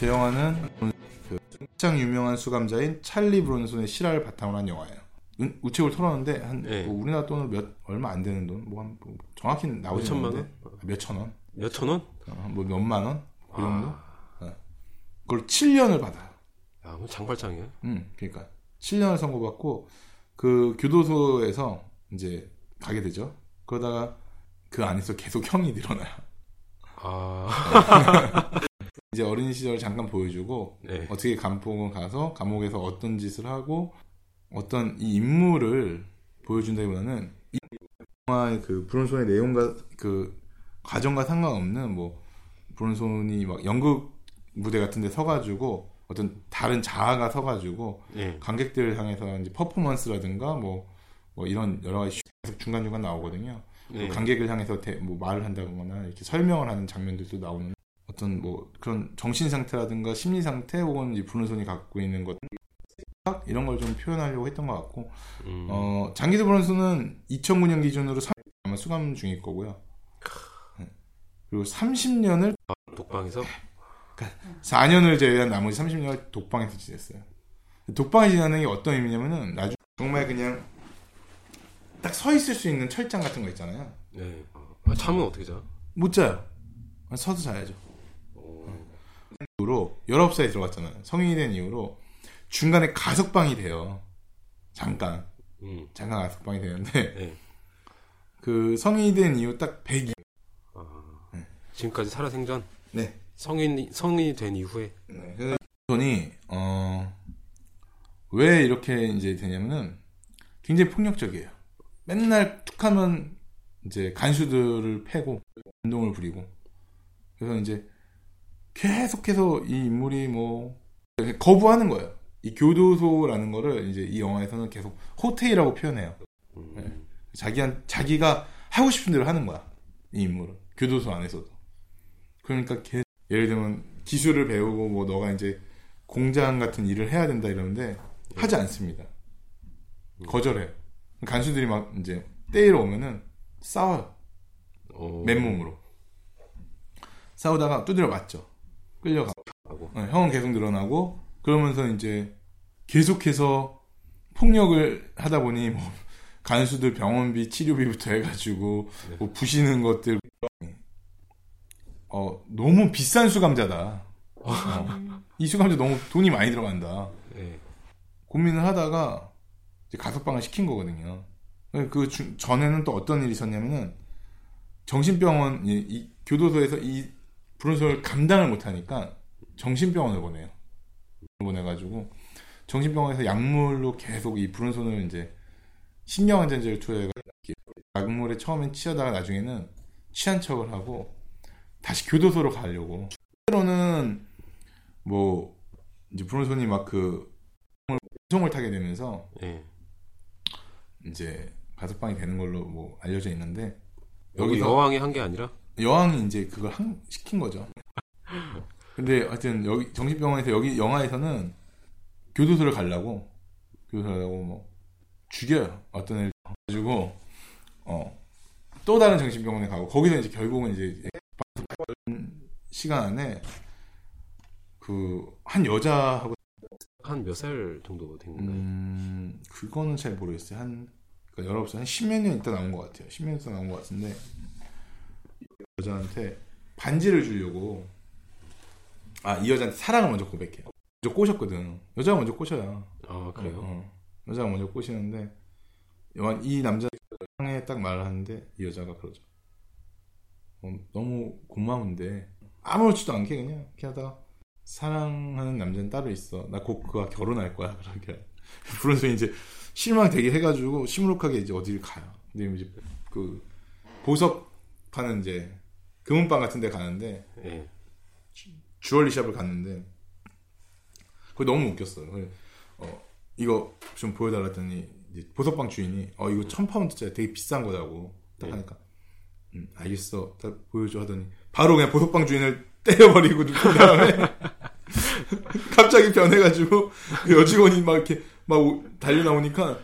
제 영화는 그 가장 유명한 수감자인 찰리 브론손의 실화를 바탕으로 한 영화예요. 은- 우측을 털었는데 한 네. 뭐 우리나라 돈은 몇 얼마 안 되는 돈, 뭐한 뭐 정확히 나오지 않는데 몇천 원, 몇천 원? 어, 뭐 몇만 원, 그 정도. 아, 어. 그걸 7년을 받아요. 야, 뭐 장발장이야. 음, 그러니까 7년을 선고받고 그 교도소에서 이제 가게 되죠. 그러다가 그 안에서 계속 형이 늘어나요. 아, 이제 어린 시절을 잠깐 보여주고 네. 어떻게 감옥을 가서 감옥에서 어떤 짓을 하고 어떤 이 인물을 보여준다기보다는 이 영화의 그 브론손의 내용과 그 과정과 상관없는 뭐 브론손이 막 연극 무대 같은 데 서가지고 어떤 다른 자아가 서가지고 예. 관객들을 향해서 이제 퍼포먼스라든가 뭐, 뭐 이런 여러 가지 계속 중간중간 나오거든요. 예. 관객을 향해서 대- 뭐 말을 한다거나 이렇게 설명을 하는 장면들도 나오는 어떤 뭐 그런 정신 상태라든가 심리 상태 혹은 이 브론손이 갖고 있는 것 이런 걸 좀 표현하려고 했던 것 같고 음. 어 장기드 브론슨은 2009년 기준으로 3 아마 수감 중일 거고요. 네. 그리고 30년을 독방에서 4년을 제외한 나머지 30년을 독방에서 지냈어요. 독방에 지내는 게 어떤 의미냐면은 나중에 정말 그냥 딱 서 있을 수 있는 철장 같은 거 있잖아요. 네. 아, 잠은 어떻게 자? 못 자요. 서서 자야죠. 어, 이후로 19살에 들어갔잖아요. 성인이 된 이후로 중간에 가석방이 돼요. 잠깐. 음. 잠깐 가석방이 되는데 네. 그 성인이 된 이후 딱 100일. 아, 네. 지금까지 살아생전 네. 성인 성인이 된 이후에 네. 그래서 돈이 어, 왜 이렇게 이제 되냐면은 굉장히 폭력적이에요. 맨날 툭 하면 이제 간수들을 패고 운동을 부리고 그래서 이제 계속해서 이 인물이 뭐 거부하는 거예요. 이 교도소라는 거를 이제 이 영화에서는 계속 호텔이라고 표현해요. 음. 네. 자기한 자기가 하고 싶은 대로 하는 거야. 이 인물은 교도소 안에서도. 그러니까 걔- 예를 들면 기술을 배우고 뭐 너가 이제 공장 같은 일을 해야 된다 이러는데 하지 않습니다. 거절해요. 간수들이 막 이제 때리러 오면은 싸워요. 어, 맨몸으로. 싸우다가 두드려 맞죠. 끌려가고. 어, 형은 계속 늘어나고 그러면서 이제 계속해서 폭력을 하다 보니 뭐 간수들 병원비 치료비부터 해가지고 네. 뭐 부시는 것들 어 너무 비싼 수감자다. 어, 이 수감자 너무 돈이 많이 들어간다. 네. 고민을 하다가 이제 가석방을 시킨 거거든요. 그 주- 전에는 또 어떤 일이 있었냐면은 정신병원 이, 이 교도소에서 이 불운소를 감당을 못하니까 정신병원을 보내요. 보내가지고 정신병원에서 약물로 계속 이 불운손을 이제 신경안전제를 투여해가지고 약물에 처음엔 취하다가 나중에는 취한 척을 하고 다시 교도소로 가려고. 때로는 뭐 이제 불운손이 막그 성을 타게 되면서 네. 이제 가석방이 되는 걸로 뭐 알려져 있는데 여기 여왕이 한 게 아니라 여왕이 이제 그걸 한, 시킨 거죠. 근데 하여튼 여기 정신병원에서 여기 영화에서는 교도소를 가려고 교도소 가려고 뭐 죽여요 어떤 애를 가지고 어 또 다른 정신병원에 가고 거기서 이제 결국은 이제 시간 안에 그 한 여자하고 한 몇 살 정도 된 건가요? 음, 그거는 잘 모르겠어요. 한, 그러니까 19살, 한 10몇 년 있다 나온 것 같아요. 10몇 년 있다 나온 것 같은데, 여자한테 반지를 주려고, 아, 이 여자한테 사랑을 먼저 고백해요. 먼저 꼬셨거든. 여자가 먼저 꼬셔요. 아 그래요? 어, 여자가 먼저 꼬시는데, 여- 이 남자에 딱 말을 하는데, 이 여자가 그러죠. 어, 너무 고마운데, 아무렇지도 않게 그냥, 이렇게 하다가, 사랑하는 남자는 따로 있어. 나 곧 그와 결혼할 거야. 그러게. 그러면서 이제 실망 되게 해가지고 시무룩하게 이제 어디를 가요. 근데 이제 그 보석 파는 이제 금은방 같은 데 가는데 예. 주얼리 샵을 갔는데 그거 너무 웃겼어요. 어, 이거 좀 보여달라 했더니 보석방 주인이 어 이거 천 파운드짜리 되게 비싼 거라고 딱 네. 하니까 음, 알겠어. 딱 보여줘 하더니 바로 그냥 보석방 주인을 때려버리고 그 다음에 갑자기 변해가지고 그 여직원이 막 이렇게 막 오- 달려 나오니까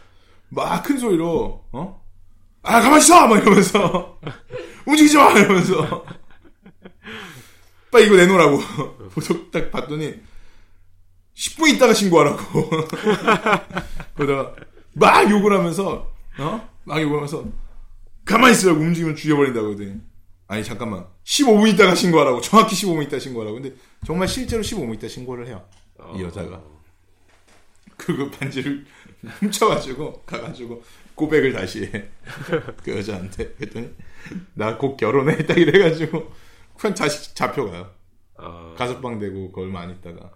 막 큰 소리로 어? 아 가만 있어! 막 이러면서 움직이지 마! 이러면서 빨리 이거 내놓으라고. 보석 딱 봤더니 10분 있다가 신고하라고. 그러다가 막 욕을 하면서 어? 막 욕을 하면서 가만히 있으라고 움직이면 죽여버린다고 그러더니 아니 잠깐만 15분 있다가 신고하라고 정확히 15분 있다 신고하라고 근데 정말 실제로 15분 있다 신고를 해요 이 여자가 그거 반지를 훔쳐가지고 가가지고 고백을 다시 해. 그 여자한테. 그랬더니 나 곧 결혼해. 딱 이래가지고 그냥 다시 잡혀가요. 아, 가석방 되고 그 얼마 안 있다가.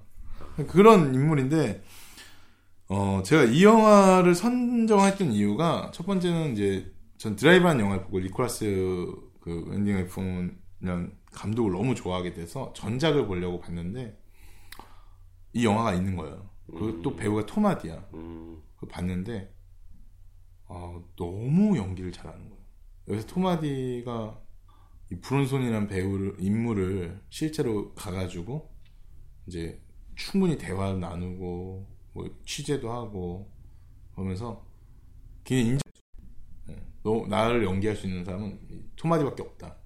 그런 인물인데 어 제가 이 영화를 선정했던 이유가 첫 번째는 이제 전 드라이브한 영화를 보고 니콜라스 그 웬딩 웨폰이라는 감독을 너무 좋아하게 돼서 전작을 보려고 봤는데 이 영화가 있는 거예요. 그리고 또 배우가 토마디야. 음, 그 봤는데 아, 너무 연기를 잘하는 거예요. 여기서 토마디가 이 브론손이라는 배우를 인물을 실제로 가가지고 이제 충분히 대화를 나누고 뭐 취재도 하고 그러면서 걔 인정. 예, 너 나를 연기할 수 있는 사람은 이 토마디밖에 없다.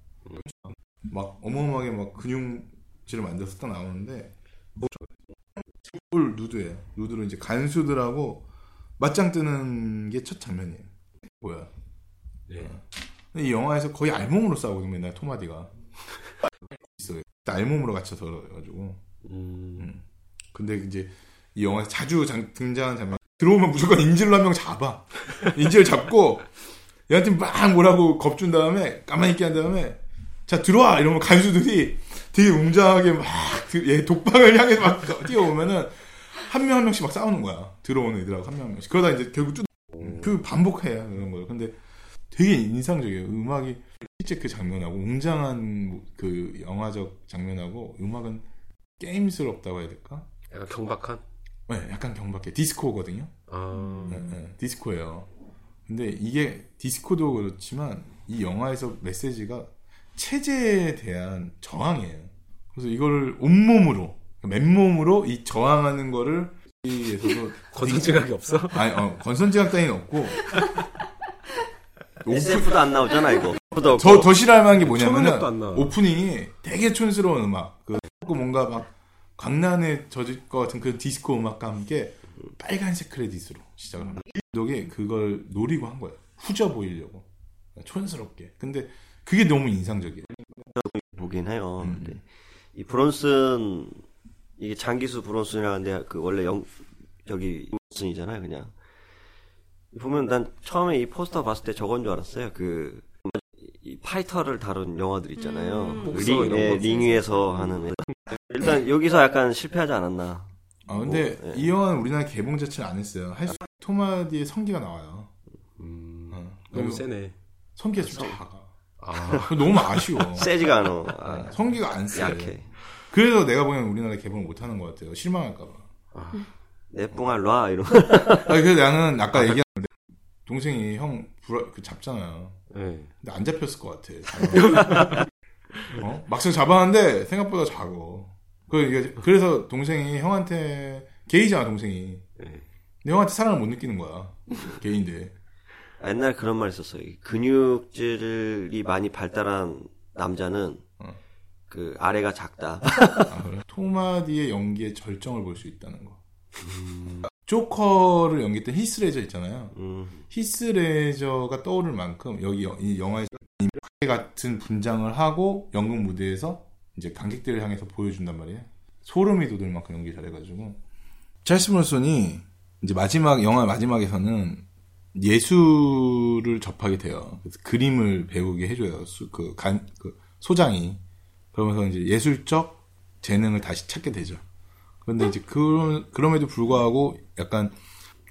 막 어마어마하게 막 근육질을 만들어서 딱 나오는데 볼 누드예요. 누드로 이제 간수들하고 맞짱 뜨는 게 첫 장면이에요. 뭐야? 네. 근데 이 영화에서 거의 알몸으로 싸우거든 맨날 토마디가 있어요. 알몸으로 갇혀서 그래가지고. 음, 근데 이제 이 영화에서 자주 장- 등장하는 장면 들어오면 무조건 인질로 한 명 잡아. 인질을 잡고 얘한테 막 뭐라고 겁준 다음에 가만히 있게 한 다음에 자 들어와 이러면 간수들이 되게 웅장하게 막 얘 독방을 향해서 막 뛰어오면은 한 명 한 명씩 막 싸우는 거야. 들어오는 애들하고 한 명 한 명씩. 그러다 이제 결국 쭉그 반복해요 그런 걸. 근데 되게 인상적이에요. 음악이 실제 그 장면하고 웅장한 그 영화적 장면하고 음악은 게임스럽다고 해야 될까? 약간 경박한. 네, 약간 경박해. 디스코거든요. 아, 네, 네, 디스코예요. 근데 이게 디스코도 그렇지만 이 영화에서 메시지가 체제에 대한 저항이에요. 그래서 이거를 온몸으로, 맨몸으로 이 저항하는 거를 에서도 건선징악이 없어? 아니, 어, 건선지각 따위는 없고 오픈, SF도 안 나오잖아 이거. 도 더, 더 싫어할 만한 게 뭐냐면은. 오프닝이 되게 촌스러운 음악 그 뭔가 막 강난에 젖을 것 같은 그 디스코 음악과 함께 빨간색 크레딧으로 시작을 합니다 감독이 그걸 노리고 한 거예요 후져 보이려고 촌스럽게 근데 그게 너무 인상적이에요 보긴 해요. 음. 근데 이 브론슨 이게 장기수 브론슨이라는데 그 원래 영 저기 브론슨이잖아요, 그냥. 보면 난 처음에 이 포스터 봤을 때 저건 줄 알았어요. 그이 파이터를 다룬 영화들 있잖아요. 음. 링, 거. 링 위에서 하는. 애. 일단 여기서 약간 실패하지 않았나. 아 근데 뭐, 예. 이 영화는 우리나라 개봉 자체를 안 했어요 할 수, 토마디의 성기가 나와요 음, 어. 너무 세네. 성기가 좀 작아 아, 너무 아쉬워 세지가 않아. 아, 성기가 안 세. 약해. 그래서 내가 보기엔 우리나라 개봉을 못하는 것 같아요. 실망할까봐. 내 뽕알 놔 이런. 아니, 그래서 나는 아까 얘기했는데, 동생이 형, 불, 그 잡잖아요. 네. 근데 안 잡혔을 것 같아. 어? 막상 잡았는데, 생각보다 작어. 그, 그래서 동생이 형한테, 게이잖아, 동생이. 네. 근데 형한테 사랑을 못 느끼는 거야. 게인데. 옛날 그런 말 있었어요. 이 근육질이 많이 발달한 남자는 어. 그 아래가 작다. 아, 그래? 토마디의 연기의 절정을 볼 수 있다는 거. 조커를 연기했던 히스레저 있잖아요. 음, 히스레저가 떠오를 만큼 여기 여- 이 영화에서 이 같은 분장을 하고 연극 무대에서 이제 관객들을 향해서 보여준단 말이에요. 소름이 돋을 만큼 연기 잘해가지고 찰스 브론슨이 이제 마지막 영화 마지막에서는 예술을 접하게 돼요. 그래서 그림을 배우게 해줘요. 수- 그, 간, 그 소장이 그러면서 이제 예술적 재능을 다시 찾게 되죠. 그런데 이제 그 그럼에도 불구하고 약간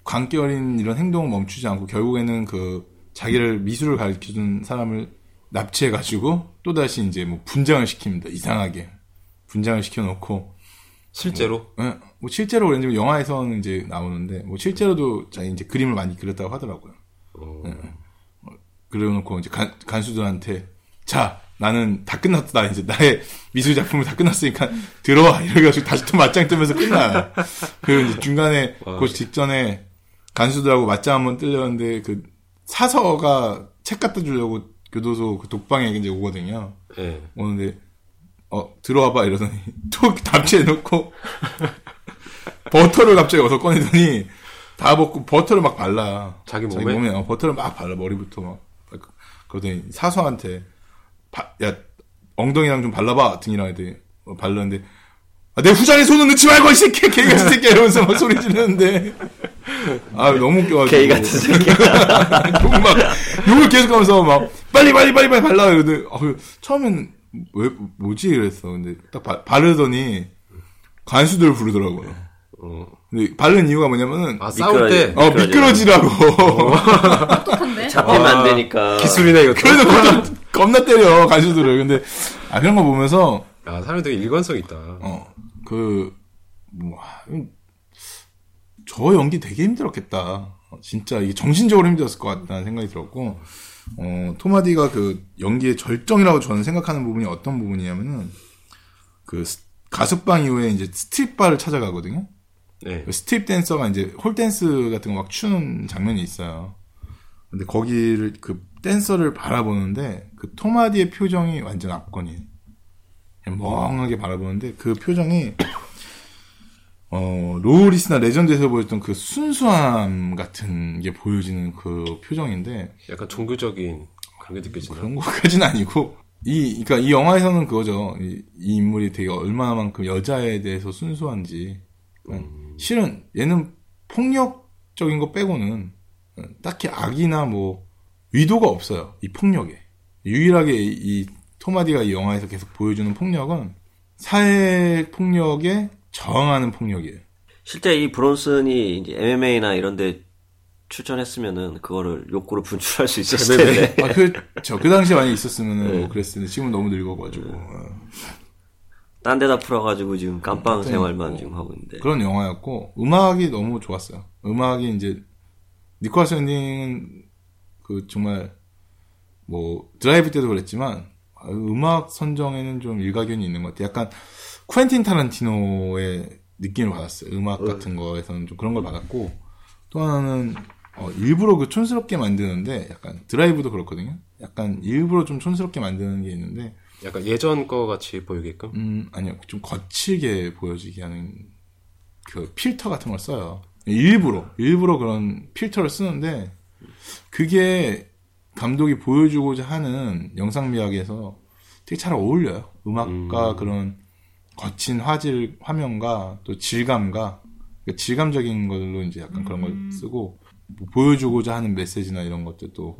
광기 어린 이런 행동을 멈추지 않고 결국에는 그 자기를 미술을 가르쳐준 사람을 납치해 가지고 또 다시 이제 뭐 분장을 시킵니다. 이상하게. 분장을 시켜놓고. 실제로? 예, 뭐 실제로 그런지 영화에서는 이제 나오는데 뭐 실제로도 자기 이제 그림을 많이 그렸다고 하더라고요. 어, 그래놓고 이제 간, 간수들한테 자 나는 다 끝났다 나 이제 나의 미술 작품을 다 끝났으니까 들어와 이래가지고 다시 또 맞짱 뜨면서 끝나. 그 이제 중간에 와. 그 직전에 간수들하고 맞짱 한번 뜨려는데 그 사서가 책 갖다 주려고 교도소 그 독방에 이제 오거든요. 네. 오는데 어 들어와봐 이러더니 톡 답지해놓고 버터를 갑자기 어서 꺼내더니 다 먹고 버터를 막 발라 자기 몸에? 몸에 어, 버터를 막 발라 머리부터 막 그러더니 사수한테 바- 야 엉덩이랑 좀 발라봐 등이랑 애들 어, 발랐는데 아, 내 후장에 손을 넣지 말고 이 새끼 개 같은 새끼 이러면서 막 소리 지르는데 아 너무 웃겨가지고 개이 같은 새끼. 욕을 막 욕을 계속하면서 막 빨리 빨리 빨리 빨리 발라 이러는데 아, 처음엔 왜 뭐지 이랬어 근데 딱 바, 바르더니 간수들을 부르더라고요 어. 근데 바른 이유가 뭐냐면은 아, 싸울 때 어 미끄러지라고 똑똑한데? 잡히면 안 되니까. 기술이네, 이것도. 그래서 겁나, 때려 간수들을 근데 아 그런 거 보면서 야, 사람이 되게 일관성 있다. 어, 그, 뭐, 아, 음, 저 연기 되게 힘들었겠다. 어, 진짜 이게 정신적으로 힘들었을 것 같다는 생각이 들었고, 어, 톰 하디가 그 연기의 절정이라고 저는 생각하는 부분이 어떤 부분이냐면은, 그 스- 가석방 이후에 이제 스트립바를 찾아가거든요. 네. 그 스트립 댄서가 이제 pole dance 같은 거 막 추는 장면이 있어요. 근데 거기를 그 댄서를 바라보는데 그 톰 하디의 표정이 완전. 그냥 멍하게 바라보는데 그 표정이 어 로우리스나 레전드에서 보였던 그 순수함 같은 게 보여지는 그 표정인데 약간 종교적인 그런 게 느껴지나? 그런 것까지는 아니고 이 그러니까 이 영화에서는 그거죠. 이, 이 인물이 되게 얼마나만큼 여자에 대해서 순수한지 음. 실은 얘는 폭력적인 거 빼고는 어, 딱히 악이나 뭐 의도가 없어요. 이 폭력에 유일하게 이, 이 토마디가 이 영화에서 계속 보여주는 폭력은 사회 폭력에 저항하는 폭력이에요. 실제 이 브론슨이 이제 MMA나 이런데 출전했으면은 그거를 욕구로 분출할 수 있었을 텐데. 아, 그, 저, 그 당시에 많이 있었으면은 뭐 그랬을 텐데 지금은 너무 늙어가지고. 어. 딴 데다 풀어가지고 지금 깜빵 네. 생활만 어. 지금 하고 있는데. 그런 영화였고 음악이 너무 좋았어요. 음악이 이제 니콜라스 윈딩은 그 정말 뭐 드라이브 때도 그랬지만 아, 음악 선정에는 좀 일가견이 있는 것 같아요. 약간 쿠엔틴 타란티노의 느낌을 받았어요. 음악 같은 거에서는 좀 그런 걸 받았고 또 하나는 어, 일부러 그 촌스럽게 만드는데 약간 드라이브도 그렇거든요. 약간 일부러 좀 촌스럽게 만드는 게 있는데 약간 예전 거 같이 보이게끔? 음, 아니요. 좀 거칠게 보여지게 하는 그 필터 같은 걸 써요. 일부러, 일부러 그런 필터를 쓰는데 그게 감독이 보여주고자 하는 영상 미학에서 되게 잘 어울려요. 음악과 그런 거친 화질, 화면과 또 질감과 그러니까 질감적인 걸로 이제 약간 그런 걸 쓰고 뭐 보여주고자 하는 메시지나 이런 것들도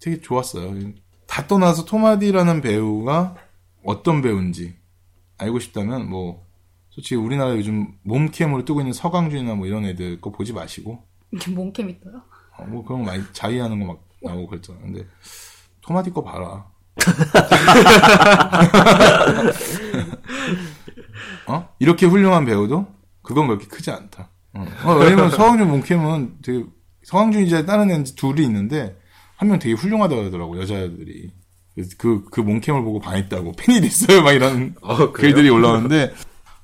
되게 좋았어요. 다 떠나서 토마디라는 배우가 어떤 배우인지 알고 싶다면 뭐 솔직히 우리나라 요즘 몸캠으로 뜨고 있는 서강준이나 뭐 이런 애들 거 보지 마시고 이게 몽캠 있어요? 어, 뭐 그런 거 많이 자위하는 거 막 나오고 그랬잖아. 근데 토마디 거 봐라. 어? 이렇게 훌륭한 배우도 그건 그렇게 크지 않다. 어. 어, 왜냐면 서강준 몸캠은 되게 서강준 이제 다른 애 둘이 있는데 한 명 되게 훌륭하다고 하더라고 여자들이. 그, 그 몸캠을 보고 반했다고 팬이 됐어요 막 이런 어? 글들이 올라오는데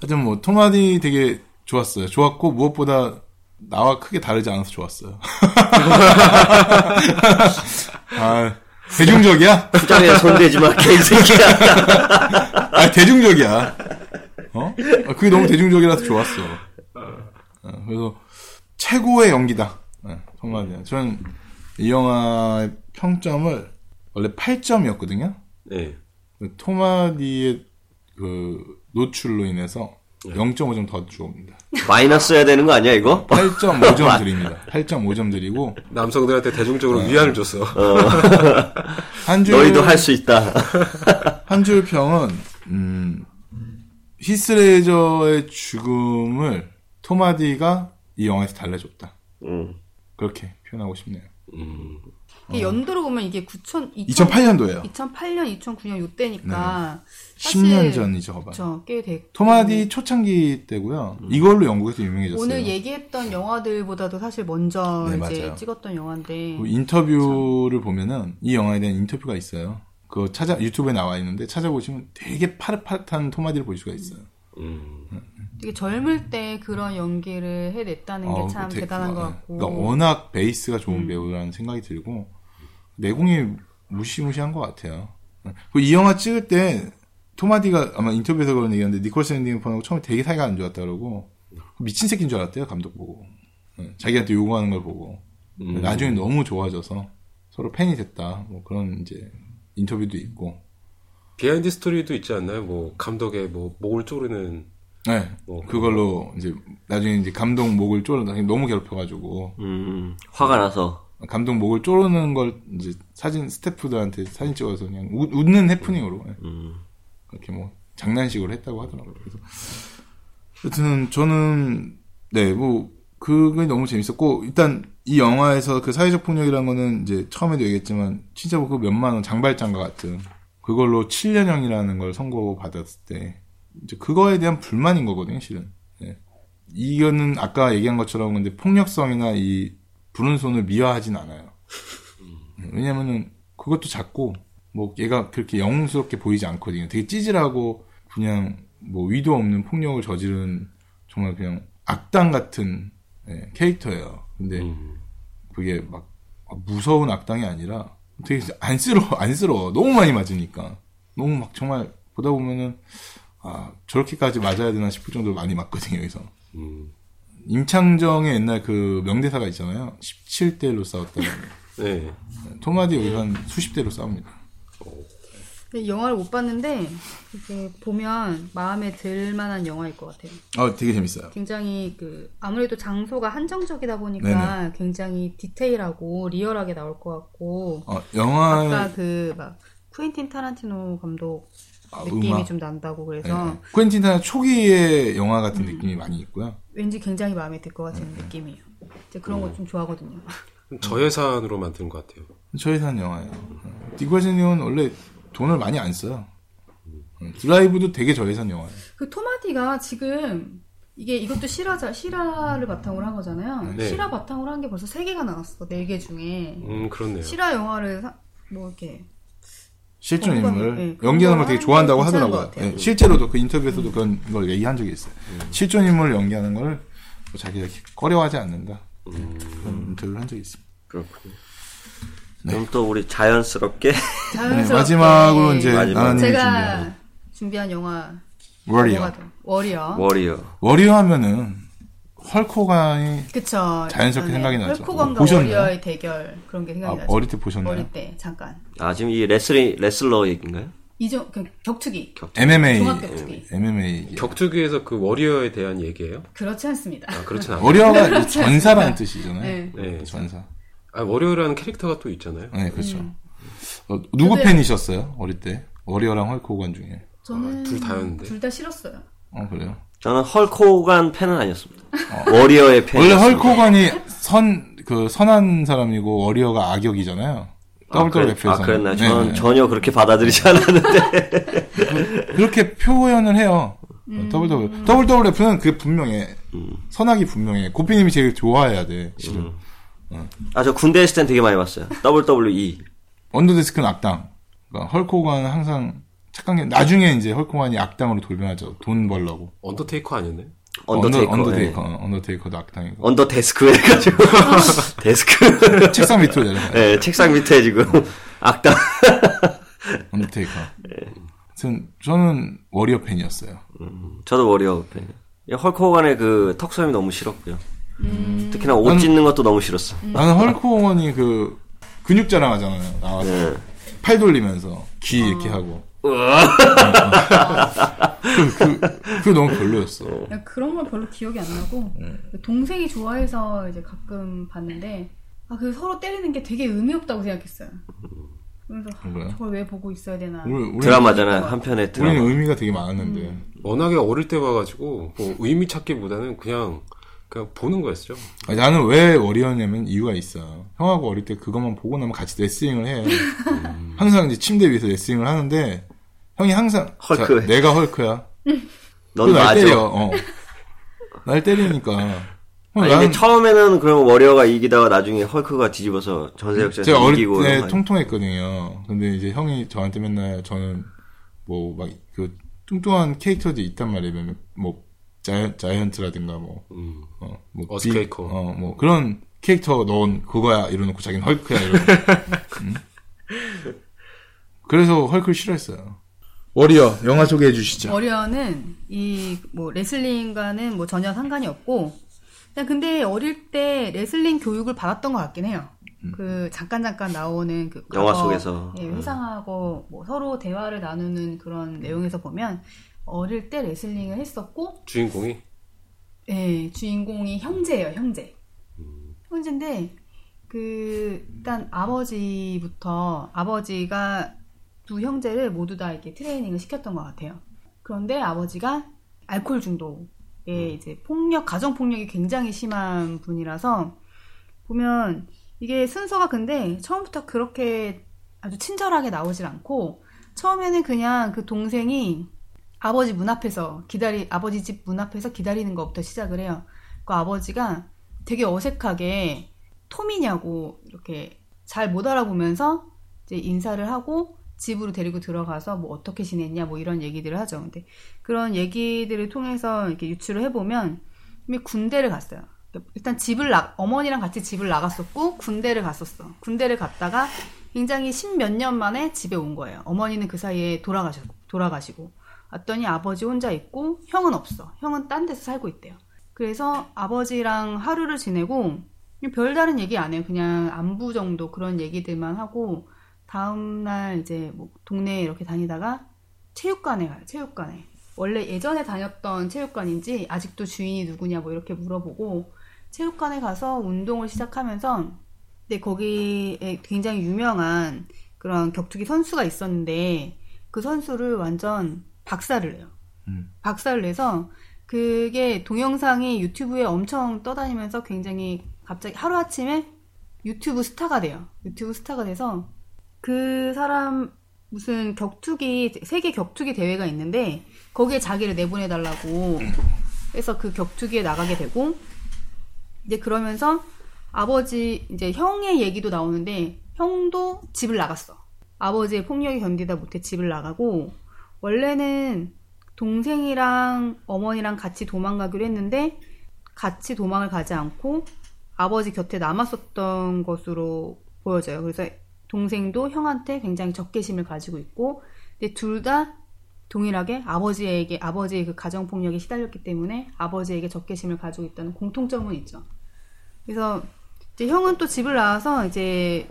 하여튼 뭐 토마디 되게 좋았어요. 좋았고 무엇보다 나와 크게 다르지 않아서 좋았어요. 아, 대중적이야? 부장에 손대지 마, 개새끼야. 아, 대중적이야. 어? 아, 그게 너무 대중적이라서 좋았어. 어, 그래서 최고의 연기다. 네, 토마디. 저는 이 영화의 평점을 원래 8점이었거든요. 네. 토마디의 그 노출로 인해서 0.5점 더 주옵니다. 마이너스 해야 되는 거 아니야, 이거? 8.5점 드립니다. 8.5점 드리고 남성들한테 대중적으로 위안을 줬어. 한 줄 너희도 할 수 있다. 한 줄 평은 음, 히스레저의 죽음을 토마디가 이 영화에서 달래줬다. 음. 그렇게 표현하고 싶네요. 음. 이게 연도로 보면 이게 2000, 2008년도예요. 2008년, 2009년 요때니까. 10년 전이죠, 봐봐. 그쵸, 꽤 됐고. 토마디 초창기 때고요. 이걸로 영국에서 유명해졌어요. 오늘 얘기했던 영화들보다도 사실 먼저 네, 이제 맞아요. 찍었던 영화인데. 그 인터뷰를 보면은 이 영화에 대한 인터뷰가 있어요. 그거 찾아 유튜브에 나와 있는데 찾아보시면 되게 파릇파릇한 토마디를 볼 수가 있어요. 음. 되게 젊을 때 그런 연기를 해냈다는 게 어, 참 되게- 대단한 것 어, 같고. 그러니까 워낙 베이스가 좋은 음. 배우라는 생각이 들고 내공이 무시무시한 것 같아요. 이 영화 찍을 때 토마디가 아마 인터뷰에서 그런 얘기하는데 니콜스 윈딩턴하고 처음에 되게 사이가 안 좋았다 그러고 미친 새끼인 줄 알았대요 감독 보고 네, 자기한테 요구하는 걸 보고 음. 나중에 너무 좋아져서 서로 팬이 됐다 뭐 그런 이제 인터뷰도 있고 비하인드 스토리도 있지 않나요? 뭐 감독의 뭐 목을 조르는 네 뭐 그걸로 이제 나중에 이제 감독 목을 쪼르다 너무 괴롭혀가지고 음, 화가 나서. 감독 목을 쪼르는 걸 이제 사진 스태프들한테 사진 찍어서 그냥 웃, 웃는 해프닝으로 예. 음. 그렇게 뭐 장난식으로 했다고 하더라고요. 그래서 여튼 저는 네뭐 그게 너무 재밌었고 일단 이 영화에서 그 사회적 폭력이라는 거는 이제 처음에도 얘기했지만 진짜 그 몇만 원 장발장과 같은 그걸로 7년형이라는 걸 선고받았을 때 이제 그거에 대한 불만인 거거든요, 실은. 예. 이거는 아까 얘기한 것처럼 근데 폭력성이나 이 부른 손을 미화하진 않아요. 예, 왜냐면은 그것도 작고 뭐 얘가 그렇게 영웅스럽게 보이지 않거든요. 되게 찌질하고 그냥 뭐 위도 없는 폭력을 저지른 정말 그냥 악당 같은 예, 캐릭터예요. 근데 음. 그게 막 무서운 악당이 아니라 되게 안쓰러워, 안쓰러워. 너무 많이 맞으니까. 너무 막 정말 보다 보면은 아 저렇게까지 맞아야 되나 싶을 정도로 많이 맞거든요. 여기서 음. 임창정의 옛날 그 명대사가 있잖아요. 17대로 싸웠다는. 네. 토마디 여기서 한 수십 대로 싸웁니다. 영화를 못 봤는데 이렇게 보면 마음에 들 만한 영화일 것 같아요. 아 되게 재밌어요. 굉장히 그 아무래도 장소가 한정적이다 보니까 굉장히 디테일하고 리얼하게 나올 것 같고 어, 영화의 아까 그 막 쿠엔틴 타란티노 감독 아, 느낌이 음악. 좀 난다고 네, 그래서 네. 쿠엔틴 타란 초기의 영화 같은 음. 느낌이 많이 있고요. 왠지 굉장히 마음에 들 것 같은 네. 느낌이에요. 이제 그런 거좀 좋아하거든요. 저예산으로 만든 것 같아요. 저예산 영화예요. 디과진님은 원래 돈을 많이 안 써요. 음, 드라이브도 되게 저예산 영화예요. 그 토마디가 지금 이게 이것도 실화자 실화를 바탕으로 한 거잖아요. 네. 실화 바탕으로 한 게 벌써 세 개가 나왔어. 네 개 중에 음, 그렇네요. 실화 영화를 사- 뭐 이렇게 실존 인물 네, 연기하는 걸거 되게 좋아한다고 게 괜찮은 하더라고요. 것 같아요. 예, 실제로도 그 인터뷰에서도 그런 걸 얘기한 적이 있어요. 실존 인물을 연기하는 걸 뭐 자기가 꺼려하지 않는다. 음. 그런 인터뷰를 한 적이 있습니다. 그렇군요. 그럼 또 우리 자연스럽게 네, 자연스럽게 마지막으로 이제 마지막. 나나님이 제가 준비한 준비한 영화 워리어. 워리어. 워리어. 워리어 하면은 헐크 호건이 그쵸. 자연스럽게 네. 생각이 나죠. 헐크 호건과 보셨나요? 워리어의 대결 그런 게 생각이 아, 나죠. 어릴 때 보셨나요? 어릴 때 잠깐 아 지금 이 레슬링 레슬러 얘기인가요? 이종 그 격투기 MMA 종합격투기. MMA 격투기에서 그 워리어에 대한 얘기예요? 그렇지 않습니다. 아, 그렇진 않아요. 워리어가 전사라는 뜻이잖아요. 네. 네. 전사. 아, 워리어라는 캐릭터가 또 있잖아요. 네, 그렇죠. 음. 어, 누구 근데- 팬이셨어요? 어릴 때? 워리어랑 헐크 호건 중에. 저는 아, 둘 다였는데. 둘 다 싫었어요. 어, 그래요? 저는 헐크 호건 팬은 아니었습니다. 워리어의 팬. 원래 헐크 호건이 선, 그, 선한 사람이고, 워리어가 악역이잖아요. 아, 그래, WWF에서. 아 그랬나요? 저는 전혀 그렇게 받아들이지 않았는데. 그렇게 표현을 해요. 음. WWF. WWF는 그게 분명해. 음. 선악이 분명해. 고피님이 제일 좋아해야 돼, 실은. 아저 군대 있을 땐 되게 많이 봤어요. WWE. under desk는 악당. 그러니까 헐크 호건은 항상 착한 게, 나중에 이제 헐크 호건이 악당으로 돌변하죠. 돈 벌려고. 언더테이커 아니었네? 언더테이커. 언더, 네. 언더테이커. 어, 언더테이커도 악당이고. under desk 해가지고 데스크. 책상 밑으로 내려가요. 네, 책상 밑에 지금 악당. 언더테이커. 하여튼, 저는 워리어 팬이었어요. 저도 워리어 팬. 이 헐코간의 그 턱수염이 너무 싫었고요. 음. 특히나 옷 찢는 것도 너무 싫었어. 나는 헐코건이 그 근육 자랑하잖아요. 나와서 네. 팔 돌리면서 귀 이렇게 하고. 그, 그, 그게 너무 별로였어. 그냥 그런 건 별로 기억이 안 나고 네. 동생이 좋아해서 이제 가끔 봤는데 아 그 서로 때리는 게 되게 의미 없다고 생각했어요. 그래서 아? 저걸 왜 보고 있어야 되나. 우리, 우리, 드라마잖아요. 한편의 드라마. 우리는 의미가 되게 많았는데. 음. 워낙에 어릴 때 봐가지고, 뭐, 의미 찾기보다는 그냥, 그냥 보는 거였죠. 아니, 나는 왜 워리어냐면 이유가 있어. 형하고 어릴 때 그것만 보고 나면 같이 레슬링을 해. 항상 이제 침대 위에서 레슬링을 하는데, 형이 항상. 헐크. 자, 내가 헐크야. 넌날 맞아. 때려. 어. 날 때리니까. 형, 아니, 나는 근데 처음에는 그럼 워리어가 이기다가 나중에 헐크가 뒤집어서 전세역전에서 제가 어릴 이기고 아니에요? 통통했거든요. 근데 이제 형이 저한테 맨날 저는 뭐 막 그 뚱뚱한 캐릭터들이 있단 말이에요. 뭐 자이언, 자이언트라든가 뭐, 음. 어, 뭐 어스케이커. 비- 어, 뭐 그런 캐릭터 넣은 그거야 이러놓고 자기는 헐크야 이러고. 음? 그래서 헐크를 싫어했어요. 워리어 영화 소개해 주시죠. 워리어는 이 뭐 레슬링과는 뭐 전혀 상관이 없고 그냥 근데 어릴 때 레슬링 교육을 받았던 것 같긴 해요. 그 잠깐 잠깐 나오는 그 영화 과거, 속에서. 예, 회상하고 뭐 서로 대화를 나누는 그런 내용에서 보면 어릴 때 레슬링을 했었고 주인공이 예, 주인공이 형제예요, 형제. 형제인데 그 일단 아버지부터 아버지가 두 형제를 모두 다 이렇게 트레이닝을 시켰던 것 같아요. 그런데 아버지가 알코올 중독에 이제 폭력, 가정 폭력이 굉장히 심한 분이라서 보면 이게 순서가 근데 처음부터 그렇게 아주 친절하게 나오질 않고 처음에는 그냥 그 동생이 아버지 문 앞에서 기다리 아버지 집 문 앞에서 기다리는 것부터 시작을 해요. 그 아버지가 되게 어색하게 톰이냐고 이렇게 잘 못 알아보면서 이제 인사를 하고 집으로 데리고 들어가서 뭐 어떻게 지냈냐 뭐 이런 얘기들을 하죠. 근데 그런 얘기들을 통해서 이렇게 유추를 해보면 이미 군대를 갔어요. 일단 집을 나 어머니랑 같이 집을 나갔었고 군대를 갔었어. 군대를 갔다가 굉장히 십몇 년 만에 집에 온 거예요. 어머니는 그 사이에 돌아가시고 돌아가시고 왔더니 아버지 혼자 있고 형은 없어. 형은 딴 데서 살고 있대요. 그래서 아버지랑 하루를 지내고 별다른 얘기 안 해요. 그냥 안부 정도 그런 얘기들만 하고 다음날 이제 뭐 동네에 이렇게 다니다가 체육관에 가요. 체육관에. 원래 예전에 다녔던 체육관인지 아직도 주인이 누구냐 뭐 이렇게 물어보고 체육관에 가서 운동을 시작하면서 근데 거기에 굉장히 유명한 그런 격투기 선수가 있었는데 그 선수를 완전 박살을 내요. 음. 박살을 내서 그게 동영상이 유튜브에 엄청 떠다니면서 굉장히 갑자기 하루아침에 유튜브 스타가 돼요. 유튜브 스타가 돼서 그 사람 무슨 격투기 세계 격투기 대회가 있는데 거기에 자기를 내보내 달라고 해서 그 격투기에 나가게 되고 이제 그러면서 아버지 이제 형의 얘기도 나오는데 형도 집을 나갔어. 아버지의 폭력이 견디다 못해 집을 나가고 원래는 동생이랑 어머니랑 같이 도망가기로 했는데 같이 도망을 가지 않고 아버지 곁에 남았었던 것으로 보여져요. 그래서 동생도 형한테 굉장히 적개심을 가지고 있고 근데 둘 다 동일하게 아버지에게 아버지의 그 가정 폭력에 시달렸기 때문에 아버지에게 적개심을 가지고 있다는 공통점은 있죠. 그래서 이제 형은 또 집을 나와서 이제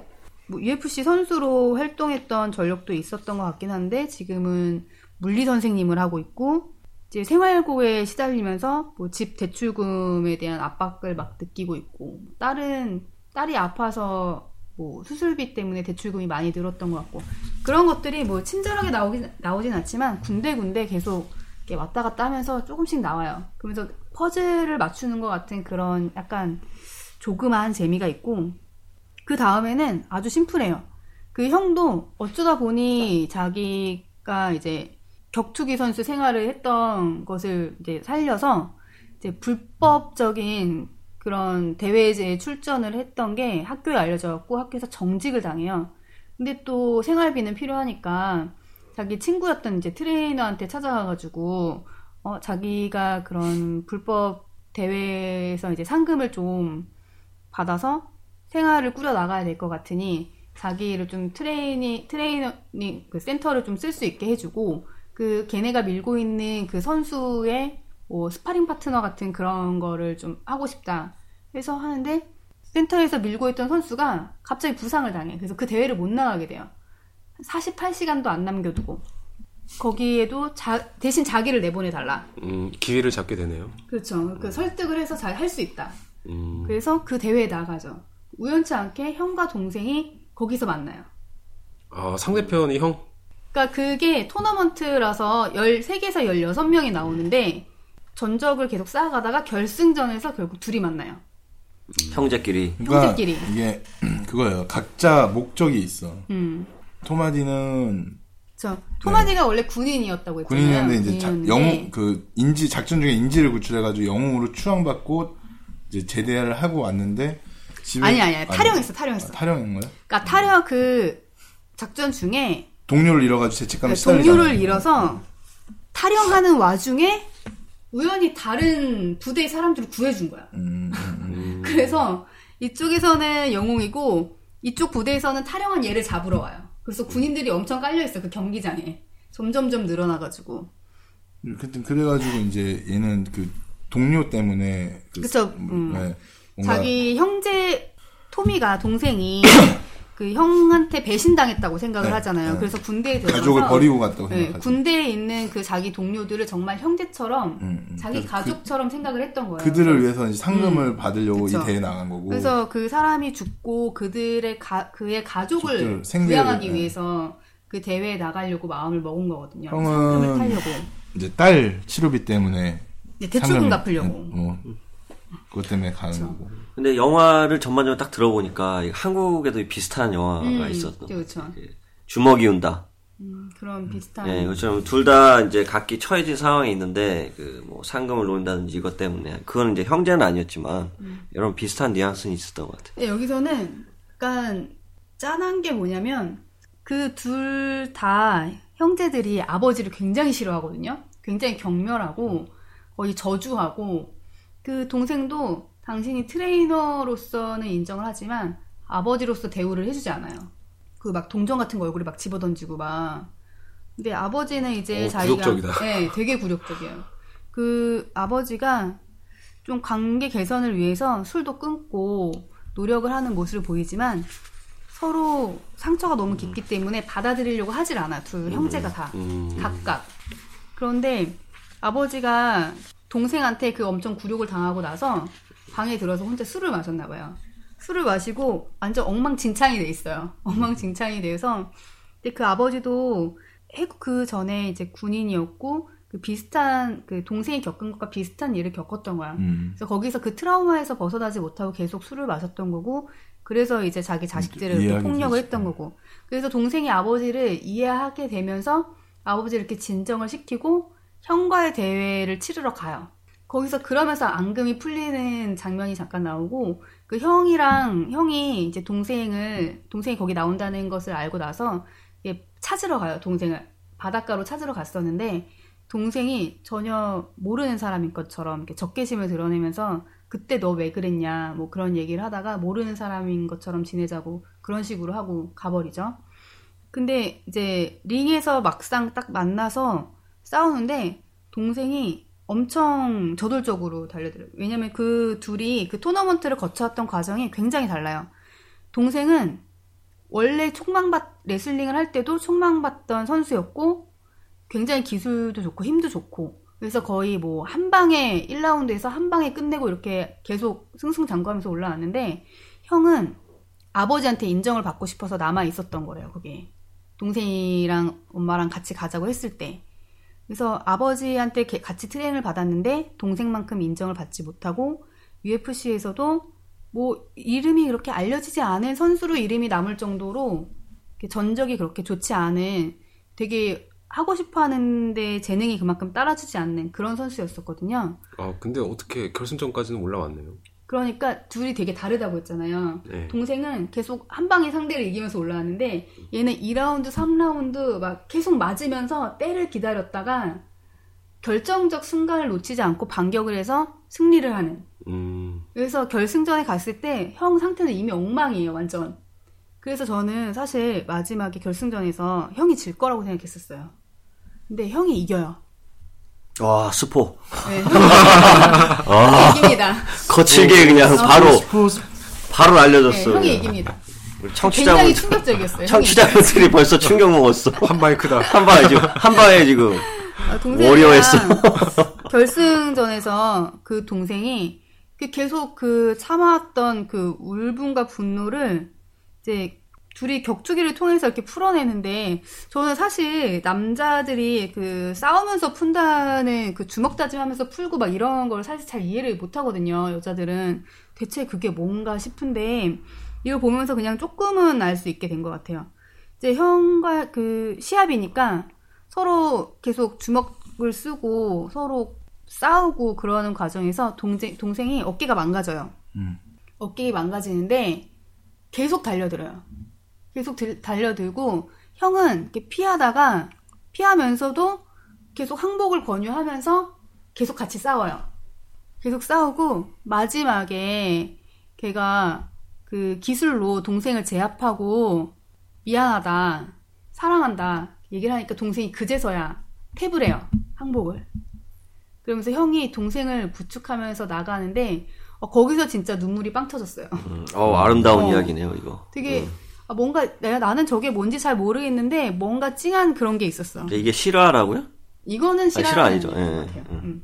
뭐 UFC 선수로 활동했던 전력도 있었던 것 같긴 한데 지금은 물리 선생님을 하고 있고 이제 생활고에 시달리면서 뭐 집 대출금에 대한 압박을 막 느끼고 있고 딸은 딸이 아파서 뭐 수술비 때문에 대출금이 많이 늘었던 것 같고 그런 것들이 뭐 친절하게 나오긴 나오진 않지만 군데군데 계속 이렇게 왔다 갔다 하면서 조금씩 나와요. 그러면서 퍼즐을 맞추는 것 같은 그런 약간 조그마한 재미가 있고 그 다음에는 아주 심플해요. 그 형도 어쩌다 보니 자기가 이제 격투기 선수 생활을 했던 것을 이제 살려서 이제 불법적인 그런 대회에 출전을 했던 게 학교에 알려져갖고 학교에서 정직을 당해요. 근데 또 생활비는 필요하니까 자기 친구였던 이제 트레이너한테 찾아가가지고 어 자기가 그런 불법 대회에서 이제 상금을 좀 받아서 생활을 꾸려 나가야 될 것 같으니 자기를 좀 trainee 트레이닝 그 센터를 좀 쓸 수 있게 해주고 그 걔네가 밀고 있는 그 선수의 뭐 스파링 파트너 같은 그런 거를 좀 하고 싶다 해서 하는데 센터에서 밀고 있던 선수가 갑자기 부상을 당해. 그래서 그 대회를 못 나가게 돼요. 48시간도 안 남겨두고 거기에도 자- 대신 자기를 내보내 달라. 음, 기회를 잡게 되네요. 그렇죠. 그 설득을 해서 잘 할 수 있다. 음, 그래서 그 대회에 나가죠. 우연치 않게 형과 동생이 거기서 만나요. 아, 상대편이 형? 그러니까 그게 토너먼트라서 13개에서 16명이 나오는데 전적을 계속 쌓아가다가 결승전에서 결국 둘이 만나요. 형제끼리. 그러니까 형제끼리. 이게 그거예요. 각자 목적이 있어. 음. 토마디는 저 토마디가 원래 군인이었다고 했잖아요. 군인이었는데 이제 자- 영웅 그 인지 작전 중에 인지를 구출해가지고 영웅으로 추앙받고 이제 제대를 하고 왔는데 집에 아니 아니 탈영했어 탈영했어. 아, 탈영인 거야? 그러니까 탈영 그 작전 중에 동료를 잃어가지고 죄책감에 그 시달리잖아. 동료를 잃어서 탈영하는 와중에 우연히 다른 부대의 사람들을 구해준 거야. 음, 음, 음. 그래서 이쪽에서는 영웅이고 이쪽 부대에서는 탈영한 얘를 잡으러 와요. 그래서 군인들이 엄청 깔려 있어 그 경기장에. 점점점 늘어나가지고 그때 그래가지고 이제 얘는 그 동료 때문에 그 그쵸, 음. 네, 자기 형제 토미가 동생이 그 형한테 배신당했다고 생각을 네, 하잖아요. 네. 그래서 군대에 들어가서 가족을 버리고 갔다고 네, 생각하죠. 군대에 있는 그 자기 동료들을 정말 형제처럼 음, 음. 자기 그래서 가족처럼 생각을 했던 거예요. 그들을 위해서 상금을 받으려고 음. 그쵸. 이 대회에 나간 거고. 그래서 그 사람이 죽고 그들의 가, 그의 가족을 부양하기 네. 위해서 그 대회에 나가려고 마음을 먹은 거거든요. 형은- 상금을 타려고. 이제 딸 치료비 때문에 대출금 갚으려고. 뭐 그것 때문에 가는 거고. 근데 영화를 전반적으로 딱 들어보니까 한국에도 비슷한 영화가 음, 있었던 그렇죠. 주먹이 운다. 음, 그런 비슷한. 예, 그처럼 둘다 이제 각기 처해진 상황에 있는데 그 뭐 상금을 놓는다든지 이것 때문에 그거는 이제 형제는 아니었지만 음. 여러 비슷한 뉘앙스는 있었던 것 같아요. 근데 여기서는 약간 짠한 게 뭐냐면 그 둘 다 형제들이 아버지를 굉장히 싫어하거든요. 굉장히 경멸하고 거의 저주하고 그 동생도 당신이 트레이너로서는 인정을 하지만 아버지로서 대우를 해주지 않아요. 그 막 동전 같은 거 얼굴에 막 집어던지고 막. 근데 아버지는 이제 어, 자기가 굴욕적이다. 네, 되게 굴욕적이에요. 그 아버지가 좀 관계 개선을 위해서 술도 끊고 노력을 하는 모습을 보이지만 서로 상처가 너무 깊기 때문에 받아들이려고 하질 않아. 둘 형제가 다 음. 각각. 그런데 아버지가 동생한테 그 엄청 굴욕을 당하고 나서 방에 들어서 혼자 술을 마셨나 봐요. 술을 마시고 완전 엉망진창이 돼 있어요. 엉망진창이 돼서 근데 그 아버지도 해국 그 전에 이제 군인이었고 그 비슷한 그 동생이 겪은 것과 비슷한 일을 겪었던 거야. 음. 그래서 거기서 그 트라우마에서 벗어나지 못하고 계속 술을 마셨던 거고 그래서 이제 자기 자식들을 폭력을 위해서. 했던 거고 그래서 동생이 아버지를 이해하게 되면서 아버지를 이렇게 진정을 시키고 형과의 대회를 치르러 가요. 거기서 그러면서 앙금이 풀리는 장면이 잠깐 나오고 그 형이랑 형이 이제 동생을 동생이 거기 나온다는 것을 알고 나서 찾으러 가요 동생을 바닷가로 찾으러 갔었는데 동생이 전혀 모르는 사람인 것처럼 이렇게 적개심을 드러내면서 그때 너 왜 그랬냐 뭐 그런 얘기를 하다가 모르는 사람인 것처럼 지내자고 그런 식으로 하고 가버리죠. 근데 이제 링에서 막상 딱 만나서 싸우는데 동생이 엄청 저돌적으로 달려들어요. 왜냐면 그 둘이 그 토너먼트를 거쳐왔던 과정이 굉장히 달라요. 동생은 원래 총망받 레슬링을 할 때도 총망받던 선수였고 굉장히 기술도 좋고 힘도 좋고 그래서 거의 뭐 한 방에 1라운드에서 한 방에 끝내고 이렇게 계속 승승장구하면서 올라왔는데 형은 아버지한테 인정을 받고 싶어서 남아 있었던 거래요. 그게 동생이랑 엄마랑 같이 가자고 했을 때 그래서 아버지한테 게- 같이 트레이닝을 받았는데 동생만큼 인정을 받지 못하고 UFC에서도 뭐 이름이 그렇게 알려지지 않은 선수로 이름이 남을 정도로 전적이 그렇게 좋지 않은 되게 하고 싶어 하는데 재능이 그만큼 따라주지 않는 그런 선수였었거든요. 아 근데 어떻게 결승전까지는 올라왔네요. 그러니까 둘이 되게 다르다고 했잖아요. 네. 동생은 계속 한 방에 상대를 이기면서 올라왔는데 얘는 2라운드, 3라운드 막 계속 맞으면서 때를 기다렸다가 결정적 순간을 놓치지 않고 반격을 해서 승리를 하는. 음. 그래서 결승전에 갔을 때 형 상태는 이미 엉망이에요, 완전. 그래서 저는 사실 마지막에 결승전에서 형이 질 거라고 생각했었어요. 근데 형이 이겨요. 와 스포 네, 형이 이깁니다. 거칠게 그냥 바로 바로 네, 알려줬어. 형이 이깁니다. 우리 청취자분 굉장히 충격적이었어요. 청취자분들이 벌써 충격 먹었어. 한 마이크다. 한 방에 지금 한 방에 지금 아, 워리어했어. 결승전에서 그 동생이 그 계속 그 참아왔던 그 울분과 분노를 이제 둘이 격투기를 통해서 이렇게 풀어내는데 저는 사실 남자들이 그 싸우면서 푼다는 그 주먹 다짐하면서 풀고 막 이런 걸 사실 잘 이해를 못 하거든요. 여자들은 대체 그게 뭔가 싶은데 이걸 보면서 그냥 조금은 알 수 있게 된 것 같아요. 이제 형과 그 시합이니까 서로 계속 주먹을 쓰고 서로 싸우고 그러는 과정에서 동생, 동생이 어깨가 망가져요. 음. 어깨가 망가지는데 계속 달려들어요. 계속 들- 달려들고 형은 이렇게 피하다가 피하면서도 계속 항복을 권유하면서 계속 같이 싸워요. 계속 싸우고 마지막에 걔가 그 기술로 동생을 제압하고 미안하다, 사랑한다 얘기를 하니까 동생이 그제서야 탭을 해요. 항복을. 그러면서 형이 동생을 부축하면서 나가는데 어, 거기서 진짜 눈물이 빵 터졌어요. 음, 어, 아름다운 어. 이야기네요, 이거. 되게 아, 뭔가 내가 나는 저게 뭔지 잘 모르겠는데 뭔가 찡한 그런 게 있었어. 이게 실화라고요? 이거는 싫어 실화 아니죠. 것 예, 같아요. 음.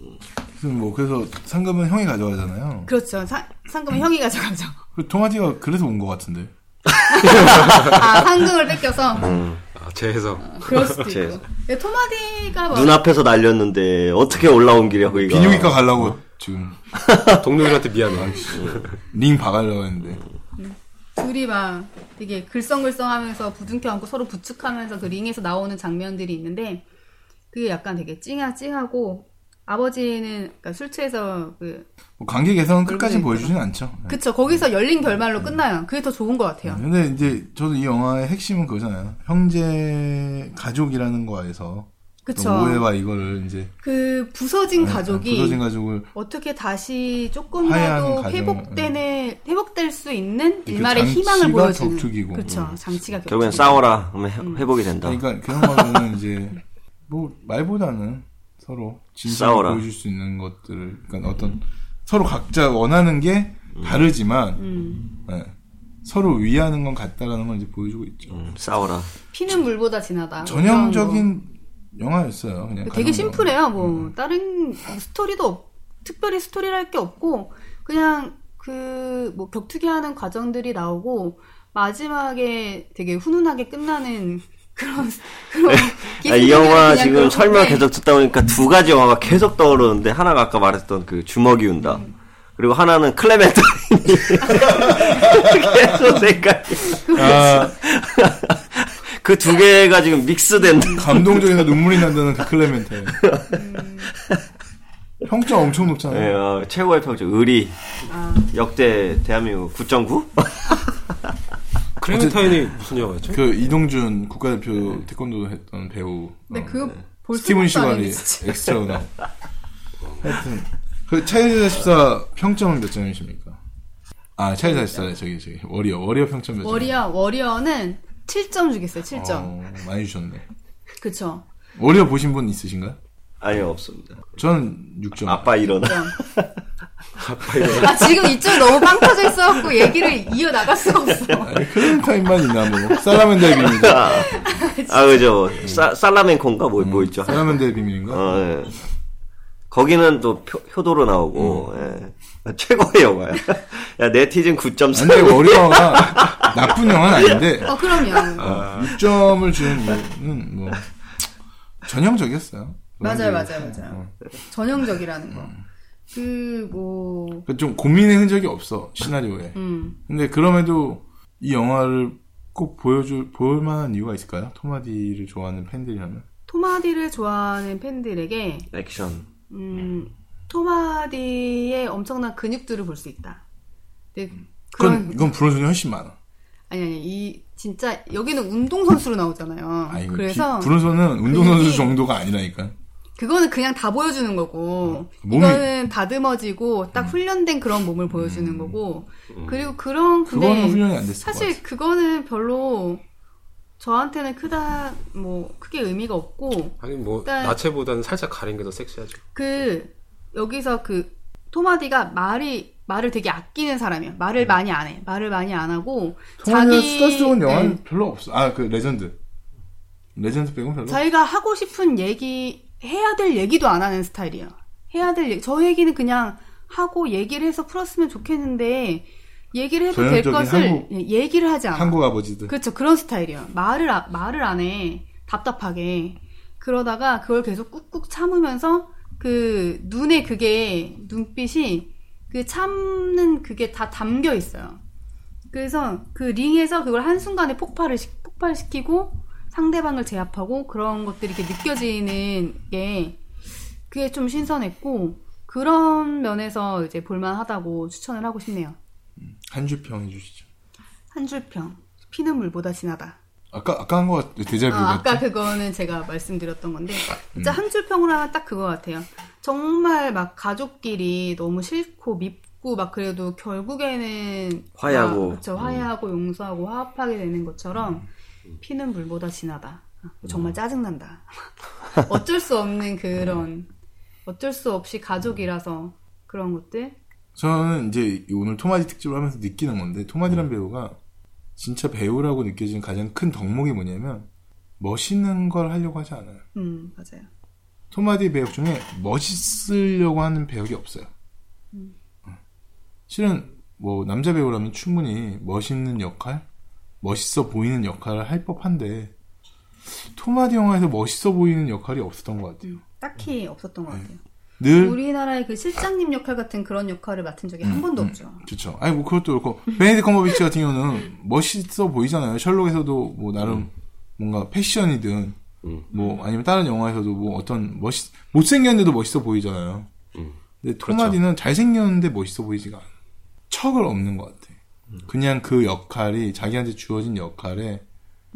음. 그래서 뭐 그래서 상금은 형이 가져가잖아요. 그렇죠. 사- 상금은 형이 가져가죠. 그 동아지가 그래서 온 것 같은데. 아 상금을 뺏겨서 음. 아, 재해서. 그럴 수도 제- 있고. 근데 토마디가 뭐 눈앞에서 날렸는데 어떻게 올라온 길이야, 거기가. 비뇨기과 가려고 지금 동료들한테 미안해. 링 박으려고 했는데. 둘이 막 되게 글썽글썽하면서 부둥켜 안고 서로 부축하면서 그 링에서 나오는 장면들이 있는데 그게 약간 되게 찡하 찡하고 아버지는 그러니까 술 취해서 그뭐 관계 개성은 끝까지 보여주진 않죠. 네. 그쵸 거기서 열린 결말로 끝나요. 그게 더 좋은 것 같아요. 근데 이제 저도 이 영화의 핵심은 그거잖아요. 형제 가족이라는 거에서 그쵸. 오해와 이거를 이제 그 부서진 네, 가족이 부서진 가족을 어떻게 다시 조금이라도 회복되는 회복될 수 있는 그 일말의 희망을 보여주는 격투기고. 그렇죠 음. 장치가. 결국엔 싸워라. 그러면 회- 회복이 된다. 그러니까 그런 거는 이제 뭐 말보다는 서로 진심을 싸워라. 보여줄 수 있는 것들을 그러니까 어떤 서로 각자 원하는 게 다르지만 음. 네. 서로 위하는 건 같다라는 걸 이제 보여주고 있죠. 음, 싸워라. 피는 물보다 진하다. 전형적인 영화였어요. 그냥 되게 심플해요. 뭐 음. 다른 스토리도 없, 특별히 스토리랄 게 없고 그냥 그 뭐 격투기 하는 과정들이 나오고 마지막에 되게 훈훈하게 끝나는 그런 그런 아, 이 영화 지금 그런 설명 계속 듣다 보니까 두 가지 영화가 계속 떠오르는데 하나가 아까 말했던 그 주먹이 운다. 그리고 하나는 클레멘타인이 계속 생각이. 아, 그 두 개가 지금 믹스된. 감동적이나 눈물이 난다는 그 클레멘타인. 평점 엄청 예, 높잖아요. 어, 최고의 평점 의리 아, 역대 대한민국 9.9? 클레멘타인이 무슨 영화였죠? 그 이동준 국가대표 태권도 했던 배우. 근데 어, 그거 네. 볼 스티븐 진짜. 엑스트라구나. 하여튼 그 차일드 14 평점은 몇 점이십니까? 아 차일드 14 저기 저기 워리어 워리어 평점 몇 점? 워리어 워리어는 7점 주겠어요. 7점. 어, 많이 주셨네. 그쵸. 워리어 보신 분 있으신가요? 아니요, 없습니다. 저는 6점. 아빠 일어나. 아 지금 이쪽 너무 빵 터져 있어갖고 얘기를 이어 나갈 수가 없어. 아니, 클레멘타인만 있나 뭐. 살라멘더의 비밀인가? 아, 아, 그죠. 사, 살라멘콘가 뭐, 뭐 있죠. 살라멘더의 비밀인가? 어, 예. 거기는 또 표, 효도로 나오고, 예. 최고의 영화야. 야, 네티즌 9.4. 근데 워리어가 나쁜 영화는 아닌데 어 그럼요. 6점을 주는 이유는 뭐 전형적이었어요. 맞아요, 맞아요, 맞아요. 어. 전형적이라는 거. 그 뭐. 그좀 고민의 흔적이 없어 시나리오에. 음. 근데 그럼에도 이 영화를 꼭 보여줄 볼 만한 이유가 있을까요? 토마디를 좋아하는 팬들이라면. 토마디를 좋아하는 팬들에게 액션. 음, 토마디의 엄청난 근육들을 볼 수 있다. 근데 그런 그건 이건 브론슨이 훨씬 많아. 아니 아니 이 진짜 여기는 운동 선수로 나오잖아요. 아 이거 그래서 브론슨은 운동 선수 근육이- 정도가 아니라니까. 그거는 그냥 다 보여주는 거고 몸이- 이거는 다듬어지고 딱 훈련된 그런 몸을 보여주는 거고 그리고 그런 근데 그거는 훈련이 안 됐을 것 사실 같아. 그거는 별로 저한테는 크다 뭐 크게 의미가 없고 아니 뭐 일단- 나체보다는 살짝 가린 게 더 섹시하죠. 그 여기서 그 톰 하디가 말이 말을 되게 아끼는 사람이야. 음. 말을 많이 안 해. 말을 많이 안 하고 톰 하디가 수다스러운 영화는 네, 별로 없어. 아 그 레전드. 레전드 빼고 별로. 자기가 하고 싶은 얘기 해야 될 얘기도 안 하는 스타일이야. 해야 될 얘기, 저 얘기는 그냥 하고 얘기를 해서 풀었으면 좋겠는데 얘기를 해도 될 것을 한국- 예, 얘기를 하지 않아. 한국 아버지들. 그렇죠. 그런 스타일이야. 말을, 아- 말을 안 해. 답답하게. 그러다가 그걸 계속 꾹꾹 참으면서 그 눈에 그게, 눈빛이 그 참는 그게 다 담겨 있어요. 그래서 그 링에서 그걸 한순간에 폭발을, 시, 폭발시키고 상대방을 제압하고 그런 것들이 이렇게 느껴지는 게 그게 좀 신선했고 그런 면에서 이제 볼만하다고 추천을 하고 싶네요. 한 줄 평 해주시죠. 한 줄 평. 피는 물보다 진하다. 아까 아까 한 거 데자뷰 아? 아까 그거는 제가 말씀드렸던 건데 진짜 한줄 평으로 하면 딱 그거 같아요. 정말 막 가족끼리 너무 싫고 밉고 막 그래도 결국에는 화해하고. 아, 그쵸, 화해하고 용서하고 화합하게 되는 것처럼 피는 물보다 진하다. 정말 짜증난다. 어쩔 수 없는 그런 어쩔 수 없이 가족이라서 그런 것들. 저는 이제 오늘 토마디 특집을 하면서 느끼는 건데 토마디란 음. 배우가 진짜 배우라고 느껴지는 가장 큰 덕목이 뭐냐면 멋있는 걸 하려고 하지 않아요. 음 맞아요. 토마디 배역 중에 멋있으려고 하는 배역이 없어요. 어. 실은 뭐 남자 배우라면 충분히 멋있는 역할, 멋있어 보이는 역할을 할 법한데 토마디 영화에서 멋있어 보이는 역할이 없었던 것 같아요. 딱히 없었던 것 같아요. 늘 우리나라의 그 실장님 역할 같은 그런 역할을 맡은 적이 한 번도 없죠. 그렇죠. 아니 뭐 그것도 그렇고 베네딕 컴버비치 같은 경우는 멋있어 보이잖아요. 셜록에서도 뭐 나름 뭔가 패션이든 음. 뭐 아니면 다른 영화에서도 뭐 어떤 멋있 못생겼는데도 멋있어 보이잖아요. 음. 근데 토마디는 잘생겼는데 멋있어 보이지가 않아. 척을 없는 것 같아. 그냥 그 역할이 자기한테 주어진 역할에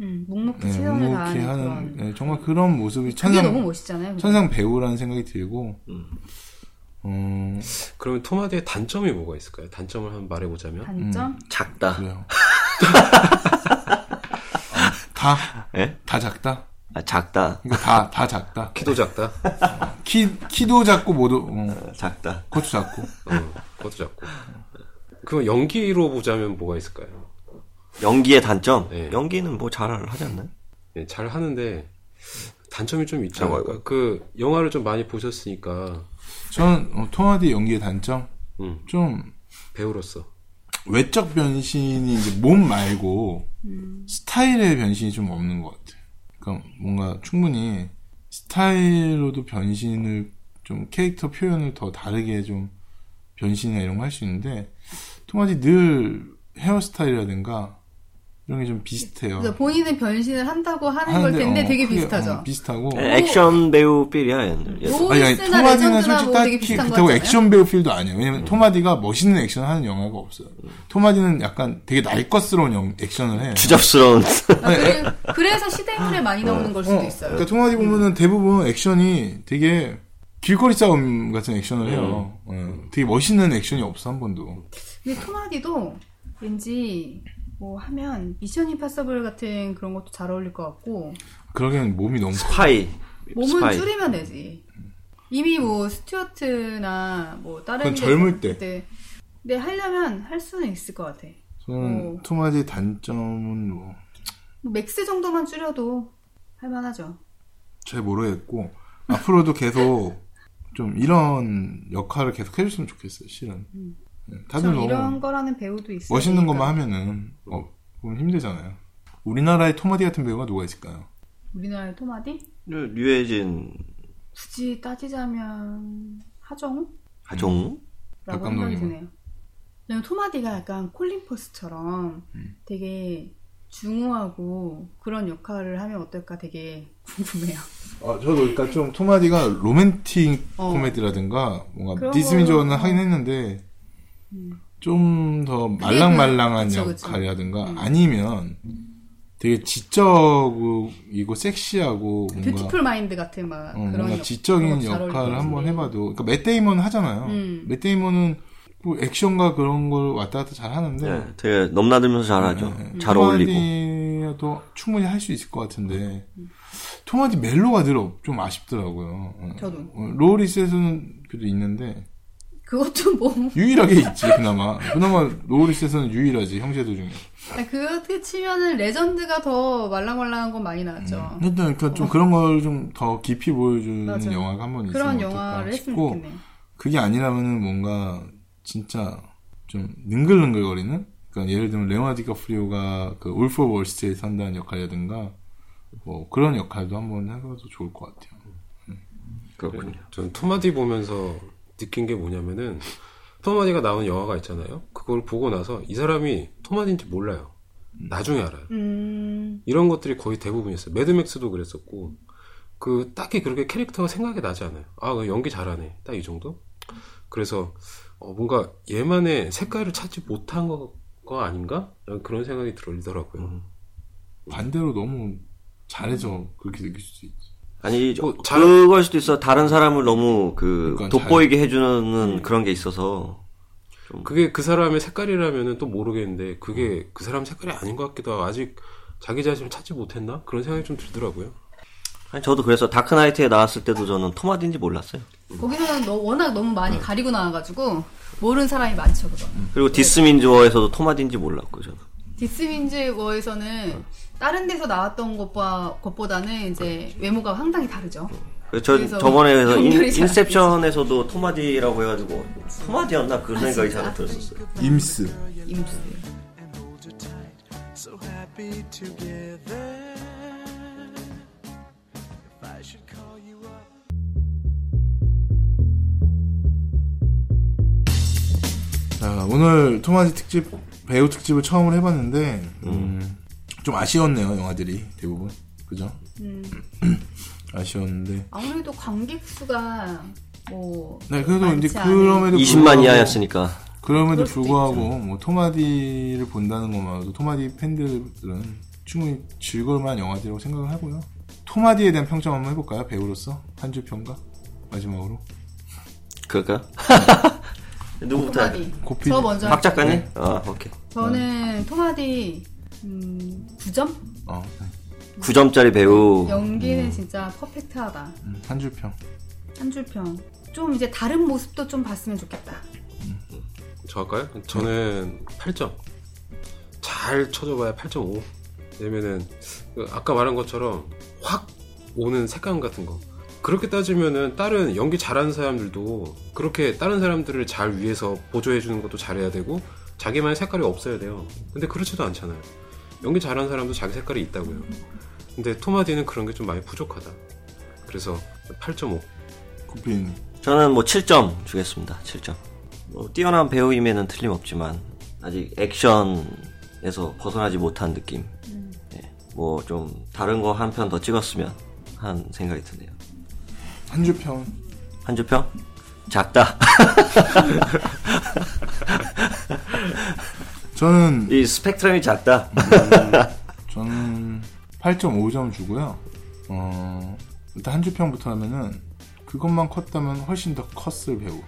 음, 묵묵히 네, 최선을 묵묵히 다하는 하는 그런. 네, 정말 그런 모습이 천상 너무 멋있잖아요. 천상 배우라는 생각이 들고 음. 어 그러면 토마디의 단점이 뭐가 있을까요? 단점을 한번 말해보자면 단점? 작다. 그래요. 다 예? 다 작다. 아, 작다. 그러니까 다, 다 작다. 키도 작다. 키, 키도 작고, 뭐도, 어, 작다. 그것도 작고. 어, 그것도 작고. 그럼 연기로 보자면 뭐가 있을까요? 연기의 단점? 네. 연기는 뭐 잘 하지 않나요? 네, 잘 하는데 단점이 좀 아이고. 그러니까 그 영화를 좀 많이 보셨으니까 저는, 어, 토마디 연기의 단점? 음, 좀, 배우로서 외적 변신이 이제 몸 말고, 스타일의 변신이 좀 없는 것 같아요. 그러니까 뭔가 충분히 스타일로도 변신을 좀 캐릭터 표현을 더 다르게 좀 변신이나 이런 거 할 수 있는데, 토마디 늘 헤어스타일이라든가, 이런 게 좀 비슷해요. 그러니까 본인은 변신을 한다고 하는 걸 텐데 어, 되게 크게, 비슷하죠. 어, 비슷하고. 네, 액션 배우 필이야. 오, 아니, 아니, 로이스나 토마디는 레전드나 솔직히 뭐 되게 딱히 비슷한 거 그렇다고. 액션 배우 필도 아니에요. 왜냐면 토마디가 멋있는 액션 하는 영화가 없어요. 토마디는 약간 되게 날것스러운 영- 액션을 해요. 주접스러운. 아, 그래, 그래서 시대물에 많이 나오는 걸 수도 어, 있어요. 그러니까 톰 하디 보면은 대부분 액션이 되게 길거리 싸움 같은 액션을 해요. 어, 되게 멋있는 액션이 없어 한 번도. 근데 톰 하디도 왠지 뭐 하면 미션 임파서블 같은 그런 것도 잘 어울릴 것 같고 그러기엔 몸이 너무 스파이. 몸은 스파이. 줄이면 되지. 이미 뭐 스튜어트나 뭐 다른 젊을 때. 그때 근데 하려면 할 수는 있을 것 같아. 저는 어. 톰 하디의 단점은 뭐잘뭐 맥스 정도만 줄여도 할만하죠. 모르겠고 앞으로도 계속 좀 이런 역할을 계속 해줬으면 좋겠어요. 실은. 네, 다들 전 너무 이런 거라는 배우도 있어요. 멋있는 것만 하면은 어, 보면 힘들잖아요. 우리나라의 톰 하디 같은 배우가 누가 있을까요? 우리나라의 톰 하디 유해진, 굳이 따지자면 하정우? 하정우? 라고 박감독이요. 생각이 드네요. 왜냐면 톰 하디가 약간 콜린 퍼스처럼 음. 되게 중후하고 그런 역할을 하면 어떨까 되게 궁금해요. 아, 저도 그러니까 좀 톰 하디가 로맨틱 어. 코미디라든가 뭔가 디스 민즈 워- 하긴 했는데 음. 좀더 말랑말랑한 그쵸, 그쵸. 역할이라든가 음. 아니면 되게 지적이고 섹시하고 뭔가 뷰티풀 마인드 같은 막 어, 그런 뭔가 역- 지적인 역할을 한번. 해봐도 그러니까 맷 데이먼 하잖아요. 음. 맷 데이먼은 뭐 액션과 그런 걸 왔다 갔다 잘 하는데 네, 되게 넘나들면서 잘하죠. 네, 잘 어울리고. 톰 하디도 충분히 할 수 있을 것 같은데 톰 하디 멜로가 늘좀 아쉽더라고요. 어. 저도. 어, 로우리스에서는 그래도 있는데 그것도 뭐 유일하게 있지 그나마 그나마 로우리스에서는 유일하지 형제들 중에 아니, 그렇게 치면은 레전드가 더 말랑말랑한 건 많이 나왔죠. 일단 그좀 그런 걸 좀 더 깊이 보여주는 맞아. 영화가 한 번 있으면 그런 영화를 했으면 싶고 좋겠네요. 그게 아니라면은 뭔가 진짜 좀 능글능글거리는 그러니까 예를 들면 레오나르도 디카프리오가 그 울프 오브 월스트리트에서 한다는 역할이라든가 뭐 그런 역할도 한번 해봐도 좋을 것 같아요. 그렇군요. 전 톰 하디 보면서 느낀 게 뭐냐면은 톰 하디가 나온 영화가 있잖아요. 그걸 보고 나서 이 사람이 톰 하디인지 몰라요. 나중에 알아요. 음, 이런 것들이 거의 대부분이었어요. 매드맥스도 그랬었고 그 딱히 그렇게 캐릭터가 생각이 나지 않아요. 아, 그 연기 잘하네. 딱 이 정도. 그래서 어, 뭔가 얘만의 색깔을 찾지 못한 거, 거 아닌가? 그런 생각이 들더라고요. 음. 반대로 너무 잘해서 그렇게 느낄 수 있지. 아니, 뭐, 잘- 그걸 수도 있어. 다른 사람을 너무 그 돋보이게 해주는 그런 게 있어서. 그게 그 사람의 색깔이라면은 또 모르겠는데 그게 그 사람 색깔이 아닌 것 같기도 하고 아직 자기 자신을 찾지 못했나 그런 생각이 좀 들더라고요. 아니, 저도 그래서 다크나이트에 나왔을 때도 저는 톰 하디인지 몰랐어요. 거기서는 너- 워낙 너무 많이 가리고 나와가지고 모르는 사람이 많죠 그거. 그리고 디스 민즈 워에서도 톰 하디인지 몰랐고 저는. 디스 민즈 워에서는 다른 데서 나왔던 것과 것보다는 이제 외모가 상당히 다르죠. 그래서 저 그래서 저번에 그래서 인, 인셉션에서도 토마디라고 해가지고 토마디였나 그런 아, 생각이? 잘 들었었어요. 임스. up. 자, 오늘 토마디 특집 배우 특집을 처음으로 해봤는데 음, 좀 아쉬웠네요 영화들이 대부분 그죠? 음, 아쉬웠는데 아무래도 관객 수가 뭐 네 그래도 많지 이제 그럼에도 20만 불구하고- 이하였으니까. 그럼에도 불구하고 뭐 토마디를 본다는 것만으로도 토마디 팬들은 충분히 즐거울 만한 영화들이라고 생각을 하고요. 토마디에 대한 평점 한번 해볼까요? 배우로서 한 줄 평가 마지막으로 그럴까요? 누구부터? 토마디. 고피 저 먼저 박 작가님? 네. 아 오케이. 저는 토마디 음, 9점? 어, 네. 9점짜리 배우. 연기는 진짜 퍼펙트하다. 음, 한 줄 평. 한 줄 평. 좀 이제 다른 모습도 좀 봤으면 좋겠다. 저 할까요? 저는 8점. 잘 쳐줘봐야 8.5. 왜냐면은 그 아까 말한 것처럼 확 오는 색감 같은 거. 그렇게 따지면은 다른 연기 잘하는 사람들도 그렇게 다른 사람들을 잘 위해서 보조해 주는 것도 잘해야 되고 자기만의 색깔이 없어야 돼요. 근데 그렇지도 않잖아요. 연기 잘하는 사람도 자기 색깔이 있다고요. 근데 토마디는 그런 게 좀 많이 부족하다. 그래서 8.5. 고피님. 저는 뭐 7점 주겠습니다. 7점. 뭐 뛰어난 배우임에는 틀림없지만 아직 액션에서 벗어나지 못한 느낌. 예, 뭐좀 다른 거 한 편 더 찍었으면 한 생각이 드네요. 한줄 평. 한줄 평? 작다. 저는 이 스펙트럼이 작다. 저는 8.5점 주고요. 어, 일단 한줄 평부터 하면은 그것만 컸다면 훨씬 더 컸을 배우.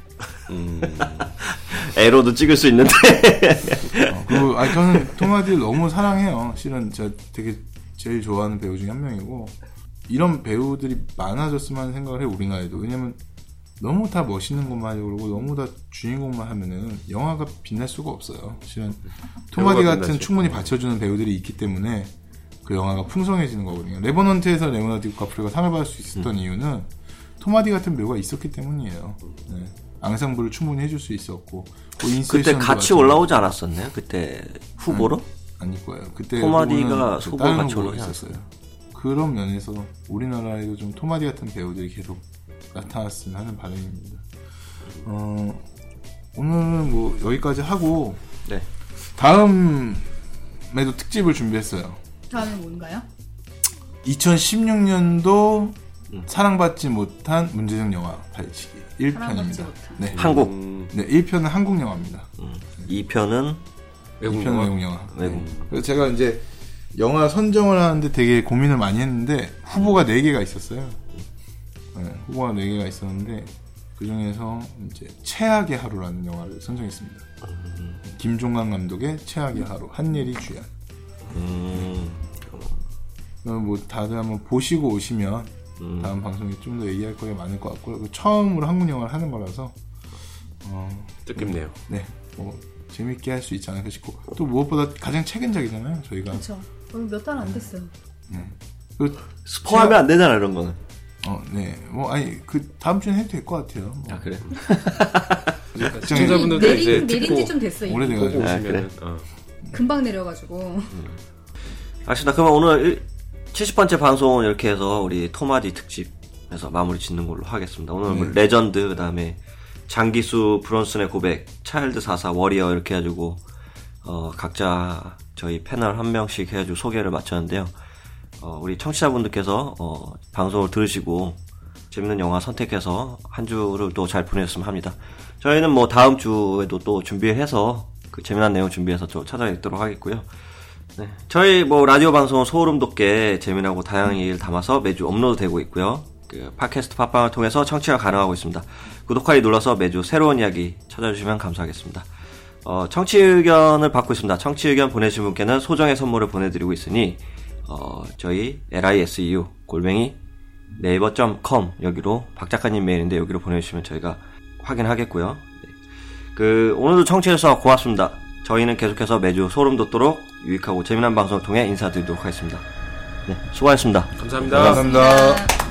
에로도 찍을 수 있는데. 어, 그리고 아 저는 토마디를 너무 사랑해요. 실은 제가 되게 제일 좋아하는 배우 중에 한 명이고 이런 배우들이 많아졌으면 하는 생각을 해요 우리나라에도. 왜냐면 너무 다 멋있는 것만 그러고 너무 다 주인공만 하면은 영화가 빛날 수가 없어요. 실은 토마디 같은. 충분히 받쳐주는 배우들이 있기 때문에 그 영화가 풍성해지는 거거든요. 레버넌트에서 레오나르도 디카프리오가 상을 받을 수 있었던 음. 이유는 토마디 같은 배우가 있었기 때문이에요. 네. 앙상블을 충분히 해줄 수 있었고 뭐 그때 같이. 올라오지 않았었나요? 그때 후보로? 아닐 거예요. 그때 토마디가 후보 같이 있었어요. 그런 면에서 우리나라에도 좀 토마디 같은 배우들이 계속 나타났으면 하는 바람입니다. 어, 오늘은 뭐 여기까지 하고 네. 다음에도 특집을 준비했어요. 다음은 뭔가요? 2016년도 음. 사랑받지 못한 문제적 영화 발치기 사랑받지 1편입니다. 못한. 네. 한국. 음, 네, 1편은 한국 영화입니다. 2편은 외국 2편은 영화. 외국 영화. 외국. 네. 그래서 제가 이제 영화 선정을 하는데 되게 고민을 많이 했는데 후보가 4개가 있었어요. 네, 후보가 4개가 있었는데 그 중에서 이제 최악의 하루라는 영화를 선정했습니다. 김종관 감독의 최악의 하루, 한예리 주연. 음, 어, 뭐 다들 한번 보시고 오시면 음. 다음 방송에 좀 더 얘기할 거리가 많을 것 같고요. 그 처음으로 한국 영화를 하는 거라서 어, 뜻깊네요. 네, 뭐 재밌게 할 수 있지 않을까 싶고 또 무엇보다 가장 최근작이잖아요. 저희가 그 렇죠. 몇달 안 됐어요. 그 스포하면 안 되잖아 이런 거는. 어, 네. 뭐, 아니, 그, 다음 주엔 해도 될 것 같아요. 뭐. 아 그래? 시청자분들도 내린, 이제 내린 지도 좀 됐어. 오래돼가지고. 아, 오시면은 어. 금방 내려가지고. 알겠습니다. 그러면 오늘 70번째 방송은 이렇게 해서 우리 톰 하디 특집에서 마무리 짓는 걸로 하겠습니다. 오늘 뭐 네. 레전드 그다음에 장기수 브론슨의 고백, 차일드 44, 워리어 이렇게 해가지고 어, 각자 저희 패널 한 명씩 해가지고 소개를 마쳤는데요. 어, 우리 청취자분들께서 어, 방송을 들으시고 재밌는 영화 선택해서 한 주를 또 잘 보내셨으면 합니다. 저희는 뭐 다음 주에도 또 준비해서 그 재미난 내용 준비해서 또 찾아뵙도록 하겠고요. 네. 저희 뭐 라디오 방송은 소름 돋게 재미나고 다양한 얘기를 담아서 매주 업로드되고 있고요. 그 팟캐스트 팟빵을 통해서 청취가 가능하고 있습니다. 구독하기 눌러서 매주 새로운 이야기 찾아주시면 감사하겠습니다. 어, 청취 의견을 받고 있습니다. 청취 의견 보내신 분께는 소정의 선물을 보내드리고 있으니 어, 저희 lisu 골뱅이 네이버.com 여기로 박 작가님 메일인데 여기로 보내주시면 저희가 확인하겠고요. 네. 그 오늘도 청취해주셔서 고맙습니다. 저희는 계속해서 매주 소름 돋도록 유익하고 재미난 방송을 통해 인사드리도록 하겠습니다. 네, 수고하셨습니다. 감사합니다. 감사합니다.